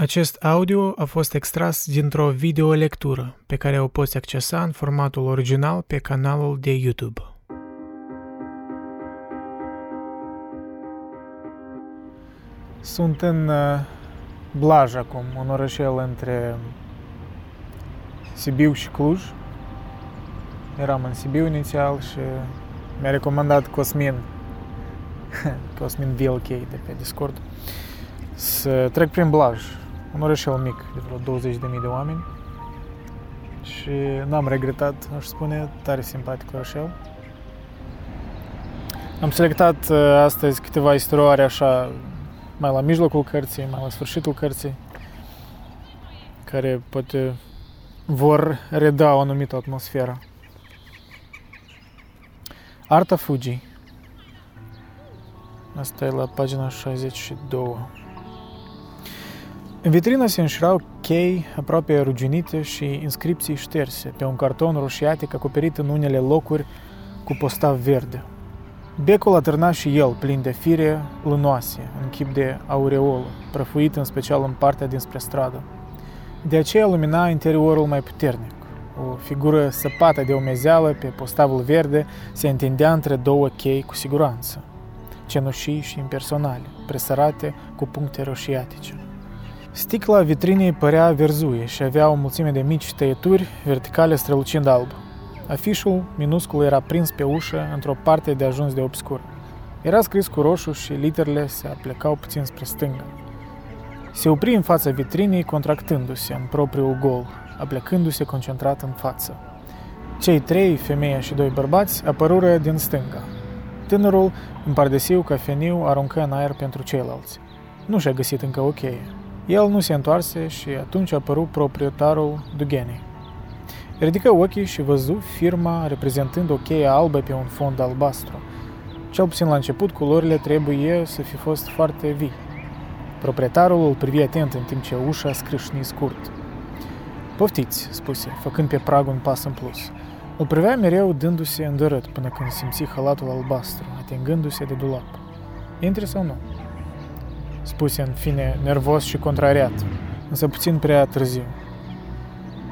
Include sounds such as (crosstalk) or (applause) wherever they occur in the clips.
Acest audio a fost extras dintr-o videolectură pe care o poți accesa în formatul original pe canalul de YouTube. Sunt în uh, Blaj acum, un orășel între Sibiu și Cluj. Eram în Sibiu inițial și mi-a recomandat Cosmin, (laughs) Cosmin VLK de pe Discord, să trec prin Blaj un orășel mic, de vreo 20.000 de oameni. Și n-am regretat, aș spune, tare simpatic orășel. Am selectat uh, astăzi câteva istorioare așa, mai la mijlocul cărții, mai la sfârșitul cărții, care poate vor reda o anumită atmosferă. Arta Fuji. Asta e la pagina 62. În vitrină se înșirau chei aproape ruginite și inscripții șterse pe un carton roșiatic acoperit în unele locuri cu postav verde. Becul atârna și el, plin de fire lunoase, în chip de aureolă, prăfuit în special în partea dinspre stradă. De aceea lumina interiorul mai puternic. O figură săpată de umezeală pe postavul verde se întindea între două chei cu siguranță, cenușii și impersonale, presărate cu puncte roșiatice. Sticla vitrinei părea verzuie și avea o mulțime de mici tăieturi verticale strălucind alb. Afișul minuscul era prins pe ușă într-o parte de ajuns de obscur. Era scris cu roșu și literele se aplecau puțin spre stânga. Se opri în fața vitrinei, contractându-se în propriul gol, aplecându-se concentrat în față. Cei trei, femeia și doi bărbați, apărură din stânga. Tânărul, în pardesiu cafeniu, aruncă în aer pentru ceilalți. Nu și-a găsit încă o cheie. El nu se întoarse și atunci a apărut proprietarul Dugenei. Ridică ochii și văzu firma reprezentând o cheie albă pe un fond albastru. Cel puțin la început, culorile trebuie să fi fost foarte vii. Proprietarul îl privi atent în timp ce ușa scrâșni scurt. Poftiți, spuse, făcând pe prag un pas în plus. Îl privea mereu dându-se îndărât până când simți halatul albastru, atingându-se de dulap. Intri sau nu? Spuse în fine, nervos și contrariat, însă puțin prea târziu.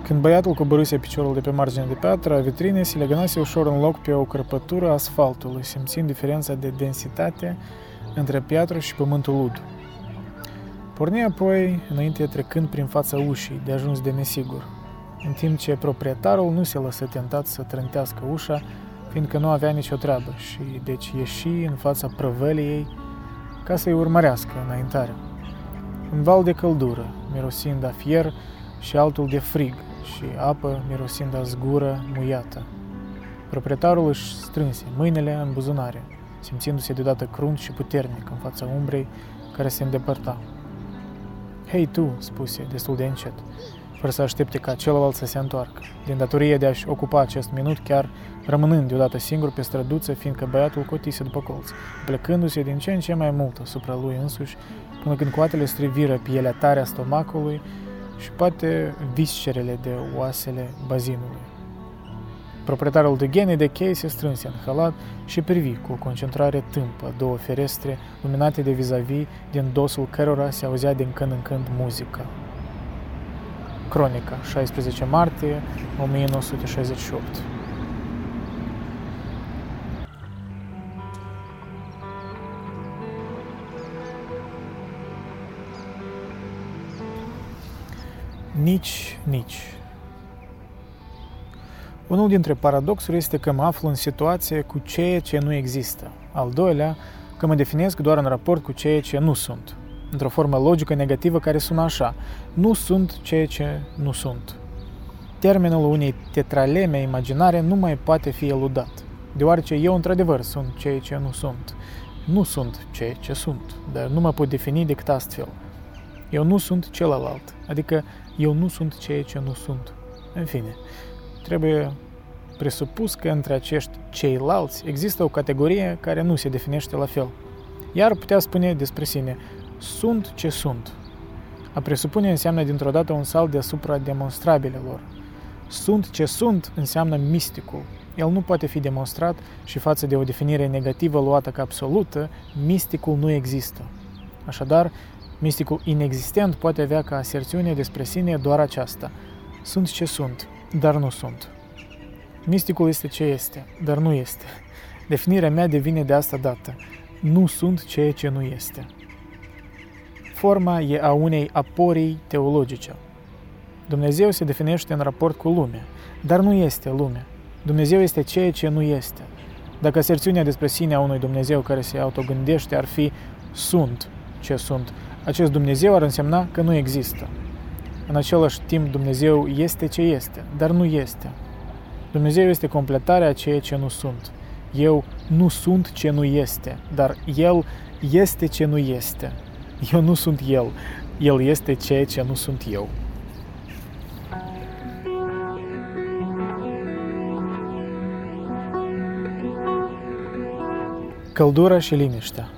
Când băiatul coborâse piciorul de pe marginea de piatră a vitrinei, se legănase ușor în loc pe o crăpătură asfaltului, simțind diferența de densitate între piatră și pământul ud. Porni apoi, înainte trecând prin fața ușii, de ajuns de nesigur, în timp ce proprietarul nu se lăsă tentat să trântească ușa, fiindcă nu avea nicio treabă și deci ieși în fața prăvăliei ca să-i urmărească înaintarea. Un val de căldură, mirosind a fier și altul de frig și apă mirosind a zgură muiată. Proprietarul își strânse mâinile în buzunare, simțindu-se deodată crunt și puternic în fața umbrei care se îndepărta. Hei tu, spuse, destul de încet, fără să aștepte ca celălalt să se întoarcă, din datorie de a-și ocupa acest minut chiar rămânând deodată singur pe străduță, fiindcă băiatul cotise după colț, plecându-se din ce în ce mai mult asupra lui însuși, până când coatele striviră pielea tare a stomacului și poate viscerele de oasele bazinului. Proprietarul de gene de chei se strânse în halat și privi cu o concentrare tâmpă două ferestre luminate de vis-a-vis din dosul cărora se auzea din când în când muzică. Cronica, 16 martie 1968 Nici, nici. Unul dintre paradoxuri este că mă aflu în situație cu ceea ce nu există. Al doilea, că mă definesc doar în raport cu ceea ce nu sunt. Într-o formă logică negativă care sună așa. Nu sunt ceea ce nu sunt. Termenul unei tetraleme imaginare nu mai poate fi eludat, deoarece eu într-adevăr sunt ceea ce nu sunt. Nu sunt ceea ce sunt, dar nu mă pot defini decât astfel. Eu nu sunt celălalt, adică eu nu sunt ceea ce nu sunt. În fine, trebuie presupus că între acești ceilalți există o categorie care nu se definește la fel. Iar putea spune despre sine, sunt ce sunt. A presupune înseamnă dintr-o dată un salt deasupra demonstrabilelor. Sunt ce sunt înseamnă misticul. El nu poate fi demonstrat și față de o definire negativă luată ca absolută, misticul nu există. Așadar, Misticul inexistent poate avea ca aserțiune despre sine doar aceasta. Sunt ce sunt, dar nu sunt. Misticul este ce este, dar nu este. Definirea mea devine de asta dată. Nu sunt ceea ce nu este. Forma e a unei aporii teologice. Dumnezeu se definește în raport cu lumea, dar nu este lumea. Dumnezeu este ceea ce nu este. Dacă aserțiunea despre sine a unui Dumnezeu care se autogândește ar fi sunt ce sunt, acest Dumnezeu ar însemna că nu există. În același timp, Dumnezeu este ce este, dar nu este. Dumnezeu este completarea a ceea ce nu sunt. Eu nu sunt ce nu este, dar El este ce nu este. Eu nu sunt El, El este ceea ce nu sunt eu. Căldura și liniștea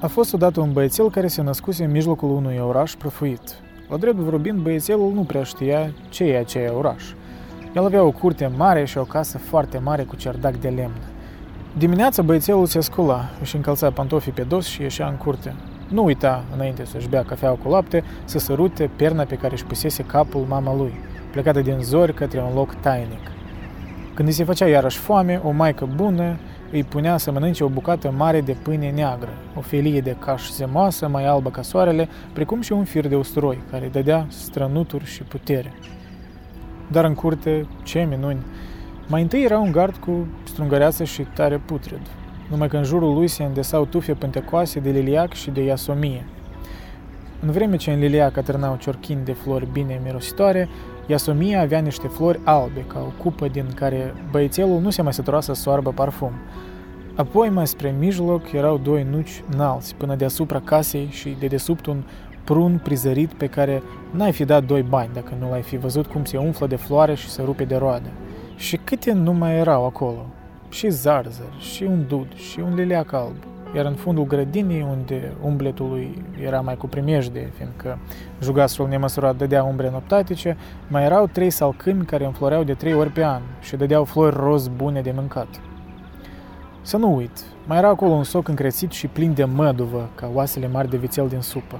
A fost odată un băiețel care se născuse în mijlocul unui oraș prăfuit. La drept vorbind, băiețelul nu prea știa ce e aceea oraș. El avea o curte mare și o casă foarte mare cu cerdac de lemn. Dimineața băiețelul se scula, își încălța pantofii pe dos și ieșea în curte. Nu uita, înainte să-și bea cafea cu lapte, să sărute perna pe care își pusese capul mama lui, plecată din zori către un loc tainic. Când îi se făcea iarăși foame, o maică bună îi punea să mănânce o bucată mare de pâine neagră, o felie de caș zemoasă, mai albă ca soarele, precum și un fir de usturoi, care îi dădea strănuturi și putere. Dar în curte, ce minuni! Mai întâi era un gard cu strungăreață și tare putred, numai că în jurul lui se îndesau tufe pântecoase de liliac și de iasomie. În vreme ce în liliac atârnau ciorchini de flori bine mirositoare, Iasomia avea niște flori albe, ca o cupă din care băiețelul nu se mai sătura să soarbă parfum. Apoi, mai spre mijloc, erau doi nuci înalți, până deasupra casei și de desubt un prun prizărit pe care n-ai fi dat doi bani dacă nu l-ai fi văzut cum se umflă de floare și se rupe de roade. Și câte nu mai erau acolo? Și zarzăr, și un dud, și un liliac alb iar în fundul grădinii, unde umbletul lui era mai cu primejde, fiindcă jugasul nemăsurat dădea umbre noptatice, mai erau trei salcâmi care înfloreau de trei ori pe an și dădeau flori roz bune de mâncat. Să nu uit, mai era acolo un soc încrețit și plin de măduvă, ca oasele mari de vițel din supă.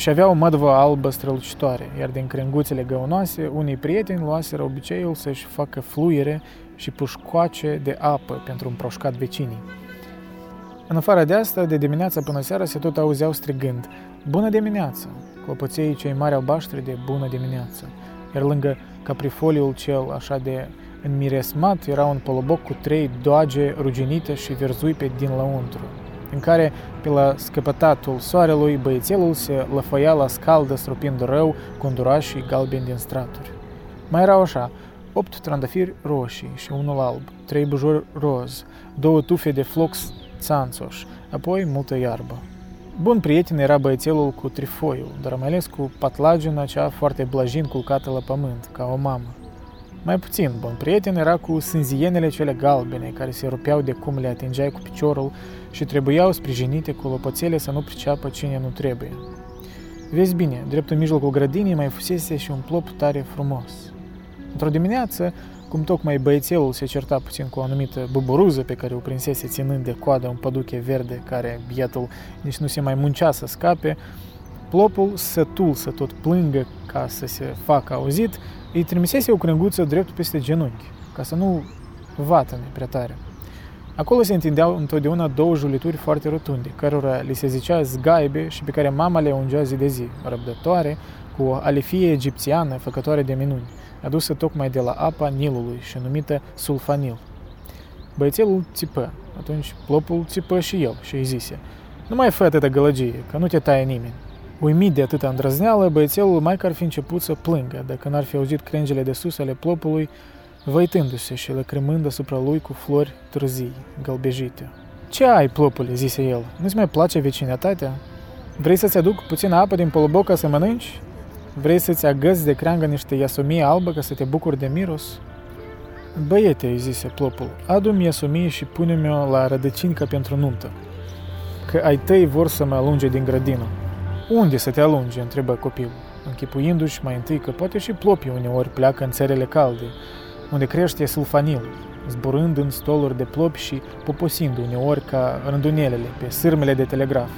Și avea o măduvă albă strălucitoare, iar din crenguțele găunoase, unii prieteni luaseră obiceiul să-și facă fluiere și pușcoace de apă pentru împroșcat vecinii. În afară de asta, de dimineața până seara se tot auzeau strigând Bună dimineață! Clopoței cei mari albaștri de bună dimineață. Iar lângă caprifoliul cel așa de înmiresmat era un poloboc cu trei doage ruginite și verzuipe din lăuntru, în care, pe la scăpătatul soarelui, băiețelul se lăfăia la scaldă strupind rău cu îndurașii galbeni din straturi. Mai erau așa, opt trandafiri roșii și unul alb, trei bujori roz, două tufe de flox țanțoș, apoi multă iarbă. Bun prieten era băiețelul cu trifoiul, dar mai ales cu patlagina cea foarte blajin culcată la pământ, ca o mamă. Mai puțin bun prieten era cu sânzienele cele galbene, care se rupeau de cum le atingeai cu piciorul și trebuiau sprijinite cu lopățele să nu priceapă cine nu trebuie. Vezi bine, drept în mijlocul grădinii mai fusese și un plop tare frumos. Într-o dimineață, cum tocmai băiețelul se certa puțin cu o anumită buburuză pe care o prinsese ținând de coadă un păduche verde care bietul nici nu se mai muncea să scape, plopul, sătul să tot plângă ca să se facă auzit, îi trimisese o crânguță drept peste genunchi, ca să nu vatăne prea tare. Acolo se întindeau întotdeauna două julituri foarte rotunde, cărora li se zicea zgaibe și pe care mama le ungea zi de zi, răbdătoare, cu o alifie egipțiană făcătoare de minuni adusă tocmai de la apa Nilului și numită sulfanil. Băiețelul țipă, atunci plopul țipă și el și îi zise, nu mai fă atâta gălăgie, că nu te taie nimeni. Uimit de atâta îndrăzneală, băiețelul mai că ar fi început să plângă, dacă n-ar fi auzit crengele de sus ale plopului, văitându-se și lăcrămând asupra lui cu flori târzii, gălbejite. Ce ai, plopule?" zise el. Nu-ți mai place vecinătatea? Vrei să-ți aduc puțină apă din poloboc ca să mănânci? Vrei să-ți agăzi de creangă niște iasomie albă ca să te bucuri de miros? Băiete, îi zise plopul, adu-mi iasomie și pune-mi-o la rădăcincă pentru nuntă, că ai tăi vor să mă alunge din grădină. Unde să te alunge? întrebă copilul, închipuindu-și mai întâi că poate și plopii uneori pleacă în țările calde, unde crește sulfanil, zburând în stoluri de plopi și poposind uneori ca rândunelele pe sârmele de telegraf,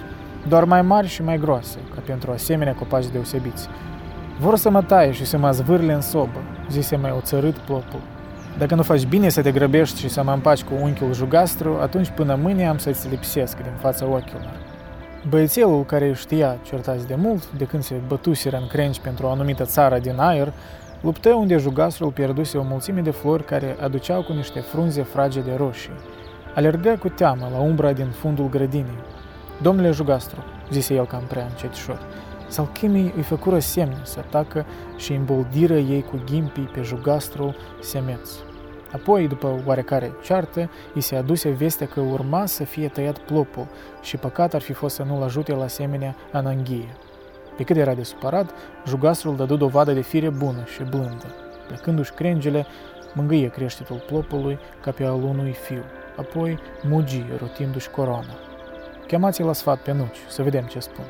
doar mai mari și mai groase, ca pentru asemenea copaci deosebiți. Vor să mă taie și să mă zvârle în sobă, zise mai oțărât plopul. Dacă nu faci bine să te grăbești și să mă împaci cu unchiul jugastru, atunci până mâine am să-ți lipsesc din fața ochilor. Băiețelul, care știa, certați de mult, de când se bătuseră în crenci pentru o anumită țară din aer, luptă unde jugastrul pierduse o mulțime de flori care aduceau cu niște frunze fragede roșii. Alergă cu teamă la umbra din fundul grădinii. Domnule jugastru, zise el cam prea încetișor, salchimii îi făcură semne să atacă și îmboldiră ei cu ghimpii pe jugastrul semeț. Apoi, după oarecare ceartă, îi se aduse vestea că urma să fie tăiat plopul și păcat ar fi fost să nu-l ajute la asemenea ananghie. Pe cât era de supărat, jugastrul dădu dovadă de fire bună și blândă. Plecându-și crengele, mângâie creștetul plopului ca pe al unui fiu, apoi mugi rotindu-și coroana. Chemați-l la sfat pe nuci, să vedem ce spun.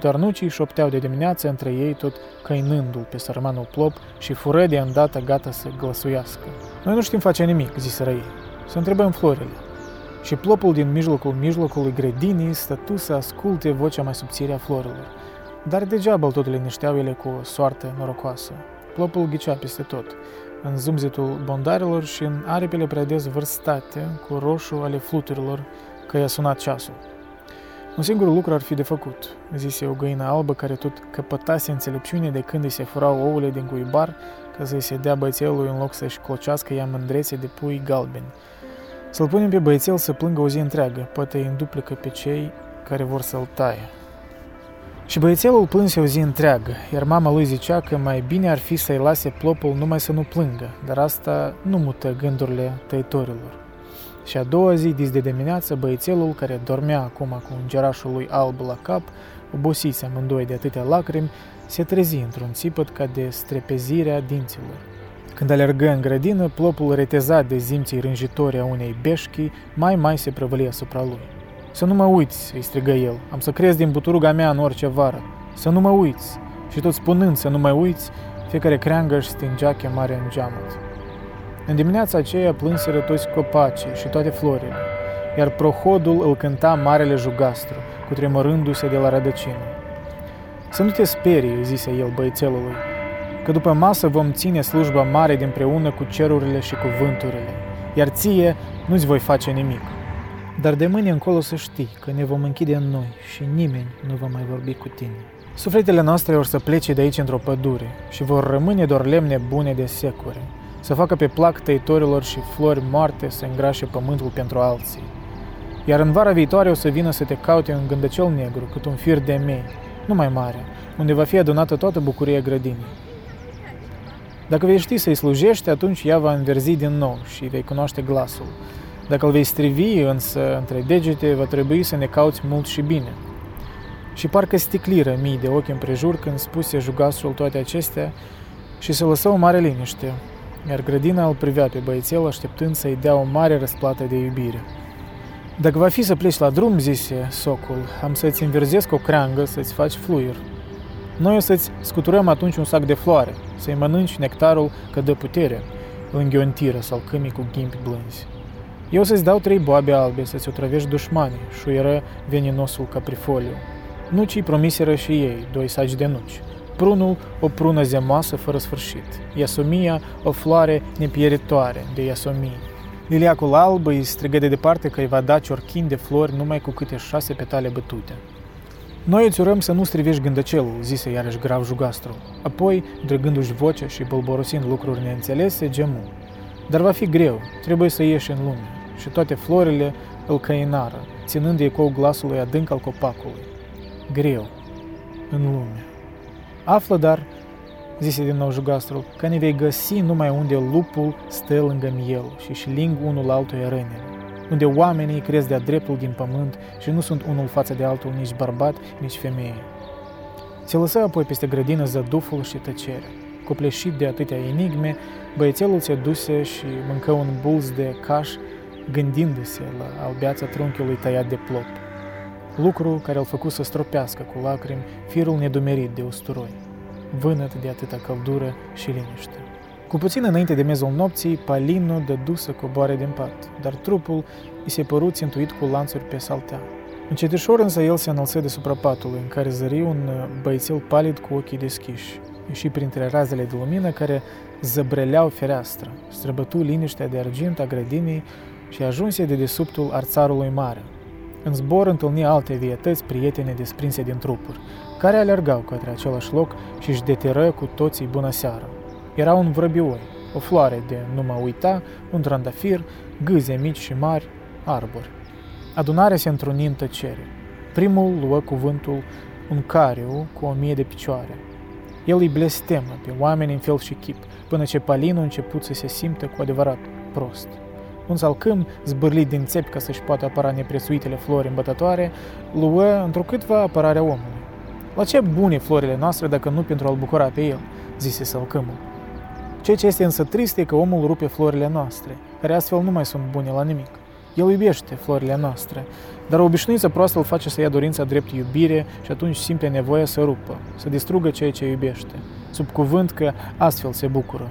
Doar nucii șopteau de dimineață între ei tot căinându-l pe sărmanul plop și fură de îndată gata să glăsuiască. Noi nu știm face nimic, ziseră ei. Să întrebăm florile. Și plopul din mijlocul mijlocului grădinii stătu să asculte vocea mai subțire a florilor. Dar degeaba îl tot linișteau ele cu o soartă norocoasă. Plopul ghicea peste tot, în zumzetul bondarilor și în aripile prea dezvârstate cu roșu ale fluturilor, că i-a sunat ceasul. Un singur lucru ar fi de făcut, zise o găină albă care tot căpătase înțelepciune de când îi se furau ouăle din cuibar ca să-i se dea băiețelului în loc să-și clocească ea mândrețe de pui galbeni. Să-l punem pe băiețel să plângă o zi întreagă, poate îi înduplică pe cei care vor să-l taie. Și băiețelul plânse o zi întreagă, iar mama lui zicea că mai bine ar fi să-i lase plopul numai să nu plângă, dar asta nu mută gândurile tăitorilor. Și a doua zi, dis de dimineață, băiețelul, care dormea acum cu îngerașul lui alb la cap, obosiți amândoi de atâtea lacrimi, se trezi într-un țipăt ca de strepezirea dinților. Când alergă în grădină, plopul retezat de zimții rânjitori a unei beșchi, mai mai se prăvălia asupra lui. Să nu mă uiți, îi strigă el, am să crezi din buturuga mea în orice vară. Să nu mă uiți. Și tot spunând să nu mă uiți, fiecare creangă își stingea chemarea în geamăt. În dimineața aceea plânseră toți copacii și toate florile, iar prohodul îl cânta marele jugastru, cutremărându-se de la rădăcină. Să nu te sperii, zise el băiețelului, că după masă vom ține slujba mare dinpreună cu cerurile și cu vânturile, iar ție nu-ți voi face nimic. Dar de mâine încolo să știi că ne vom închide în noi și nimeni nu va mai vorbi cu tine. Sufletele noastre vor să plece de aici într-o pădure și vor rămâne doar lemne bune de secure, să facă pe plac tăitorilor și flori moarte să îngrașe pământul pentru alții. Iar în vara viitoare o să vină să te caute un gândăcel negru, cât un fir de mei, nu mai mare, unde va fi adunată toată bucuria grădinii. Dacă vei ști să-i slujești, atunci ea va înverzi din nou și vei cunoaște glasul. Dacă îl vei strivi, însă, între degete, va trebui să ne cauți mult și bine. Și parcă sticliră mii de ochi împrejur când spuse jugasul toate acestea și se lăsă o mare liniște, iar grădina îl privea pe băiețel așteptând să-i dea o mare răsplată de iubire. Dacă va fi să pleci la drum, zise socul, am să-ți înverzesc o creangă să-ți faci fluier. Noi o să-ți scuturăm atunci un sac de floare, să-i mănânci nectarul că dă putere, înghiontiră sau câmii cu ghimpi blânzi. Eu să-ți dau trei boabe albe să-ți otrăvești dușmanii, șuieră veninosul caprifoliu. Nucii promiseră și ei, doi saci de nuci prunul o prună zemoasă fără sfârșit, iasomia o floare nepieritoare de iasomii. Liliacul alb îi strigă de departe că îi va da ciorchin de flori numai cu câte șase petale bătute. Noi îți urăm să nu strivești gândăcelul, zise iarăși grav jugastru. Apoi, drăgându-și vocea și bălborosind lucruri neînțelese, gemu. Dar va fi greu, trebuie să ieși în lume. Și toate florile îl căinară, ținând ecou glasului adânc al copacului. Greu, în lume. Află, dar, zise din nou jugastrul, că ne vei găsi numai unde lupul stă lângă miel și își ling unul altuia rănile, unde oamenii cresc de-a dreptul din pământ și nu sunt unul față de altul nici bărbat, nici femeie. Se lăsă apoi peste grădină zăduful și tăcerea. Copleșit de atâtea enigme, băiețelul se duse și mâncă un bulz de caș, gândindu-se la albeața trunchiului tăiat de plop lucru care îl făcut să stropească cu lacrimi firul nedumerit de usturoi, vânăt de atâta căldură și liniște. Cu puțin înainte de mezul nopții, Palinu dădu să coboare din pat, dar trupul îi se părut țintuit cu lanțuri pe saltea. Încetișor însă el se înălță deasupra patului, în care zări un uh, băiețel palid cu ochii deschiși. Ieși printre razele de lumină care zăbreleau fereastră, străbătu liniștea de argint a grădinii și ajunse de desubtul arțarului mare. În zbor întâlni alte vietăți prietene desprinse din trupuri, care alergau către același loc și își deteră cu toții bună seară. Era un vrăbioi, o floare de nu mă uita, un trandafir, gâze mici și mari, arbori. Adunarea se întruni în tăcere. Primul luă cuvântul un cariu cu o mie de picioare. El îi blestemă pe oameni în fel și chip, până ce Palinul început să se simtă cu adevărat prost. Un salcâm, zbârlit din țepi ca să-și poată apăra nepresuitele flori îmbătătoare, luă întrucâtva apărarea omului. La ce bune florile noastre dacă nu pentru a-l bucura pe el, zise salcâmul. Ceea ce este însă trist e că omul rupe florile noastre, care astfel nu mai sunt bune la nimic. El iubește florile noastre, dar obișnuința proastă îl face să ia dorința drept iubire și atunci simte nevoia să rupă, să distrugă ceea ce iubește, sub cuvânt că astfel se bucură.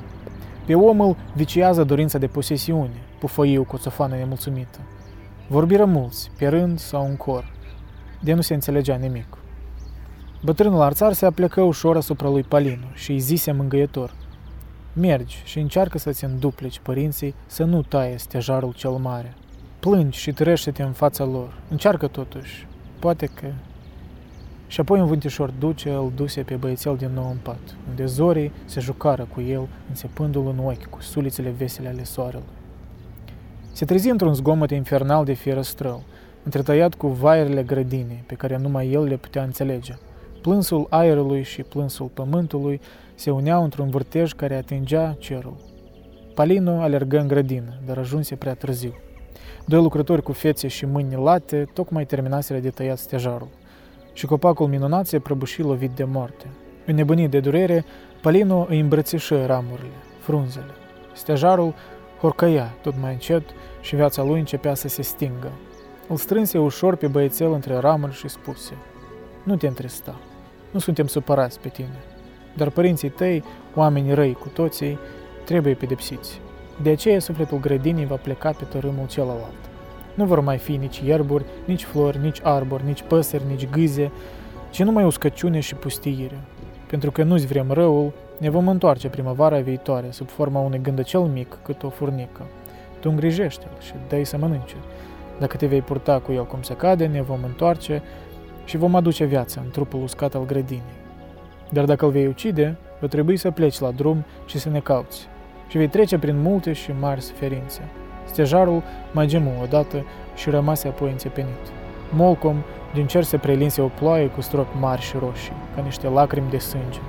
Pe om îl viciază dorința de posesiune, pufăiu cu țofană nemulțumită. Vorbiră mulți, pe rând sau în cor, de nu se înțelegea nimic. Bătrânul arțar se aplecă ușor asupra lui Palinu și îi zise mângâietor. Mergi și încearcă să-ți îndupleci părinții să nu taie stejarul cel mare. Plângi și trăiește-te în fața lor. Încearcă totuși. Poate că... Și apoi un vântișor duce îl duse pe băiețel din nou în pat, unde zorii se jucară cu el, înțepându-l în ochi cu sulițele vesele ale soarelui. Se trezi într-un zgomot infernal de fierăstrău, întretăiat cu vaierile grădinii, pe care numai el le putea înțelege. Plânsul aerului și plânsul pământului se uneau într-un vârtej care atingea cerul. Palino alergă în grădină, dar ajunse prea târziu. Doi lucrători cu fețe și mâini late tocmai terminaseră de tăiat stejarul și copacul minunat se prăbuși lovit de moarte. Înnebunit de durere, Palino îi îmbrățișă ramurile, frunzele. Stejarul horcăia tot mai încet și viața lui începea să se stingă. Îl strânse ușor pe băiețel între ramuri și spuse, Nu te întrista, nu suntem supărați pe tine, dar părinții tăi, oameni răi cu toții, trebuie pedepsiți. De aceea sufletul grădinii va pleca pe tărâmul celălalt. Nu vor mai fi nici ierburi, nici flori, nici arbori, nici păsări, nici gâze, ci numai uscăciune și pustiire. Pentru că nu-ți vrem răul, ne vom întoarce primăvara viitoare sub forma unui gândăcel mic cât o furnică. Tu îngrijește-l și dai să mănânce. Dacă te vei purta cu el cum se cade, ne vom întoarce și vom aduce viață în trupul uscat al grădinii. Dar dacă îl vei ucide, va trebui să pleci la drum și să ne cauți. Și vei trece prin multe și mari suferințe. Stejarul mai gemu odată și rămase apoi înțepenit. Molcom din cer se prelinse o ploaie cu stropi mari și roșii, ca niște lacrimi de sânge.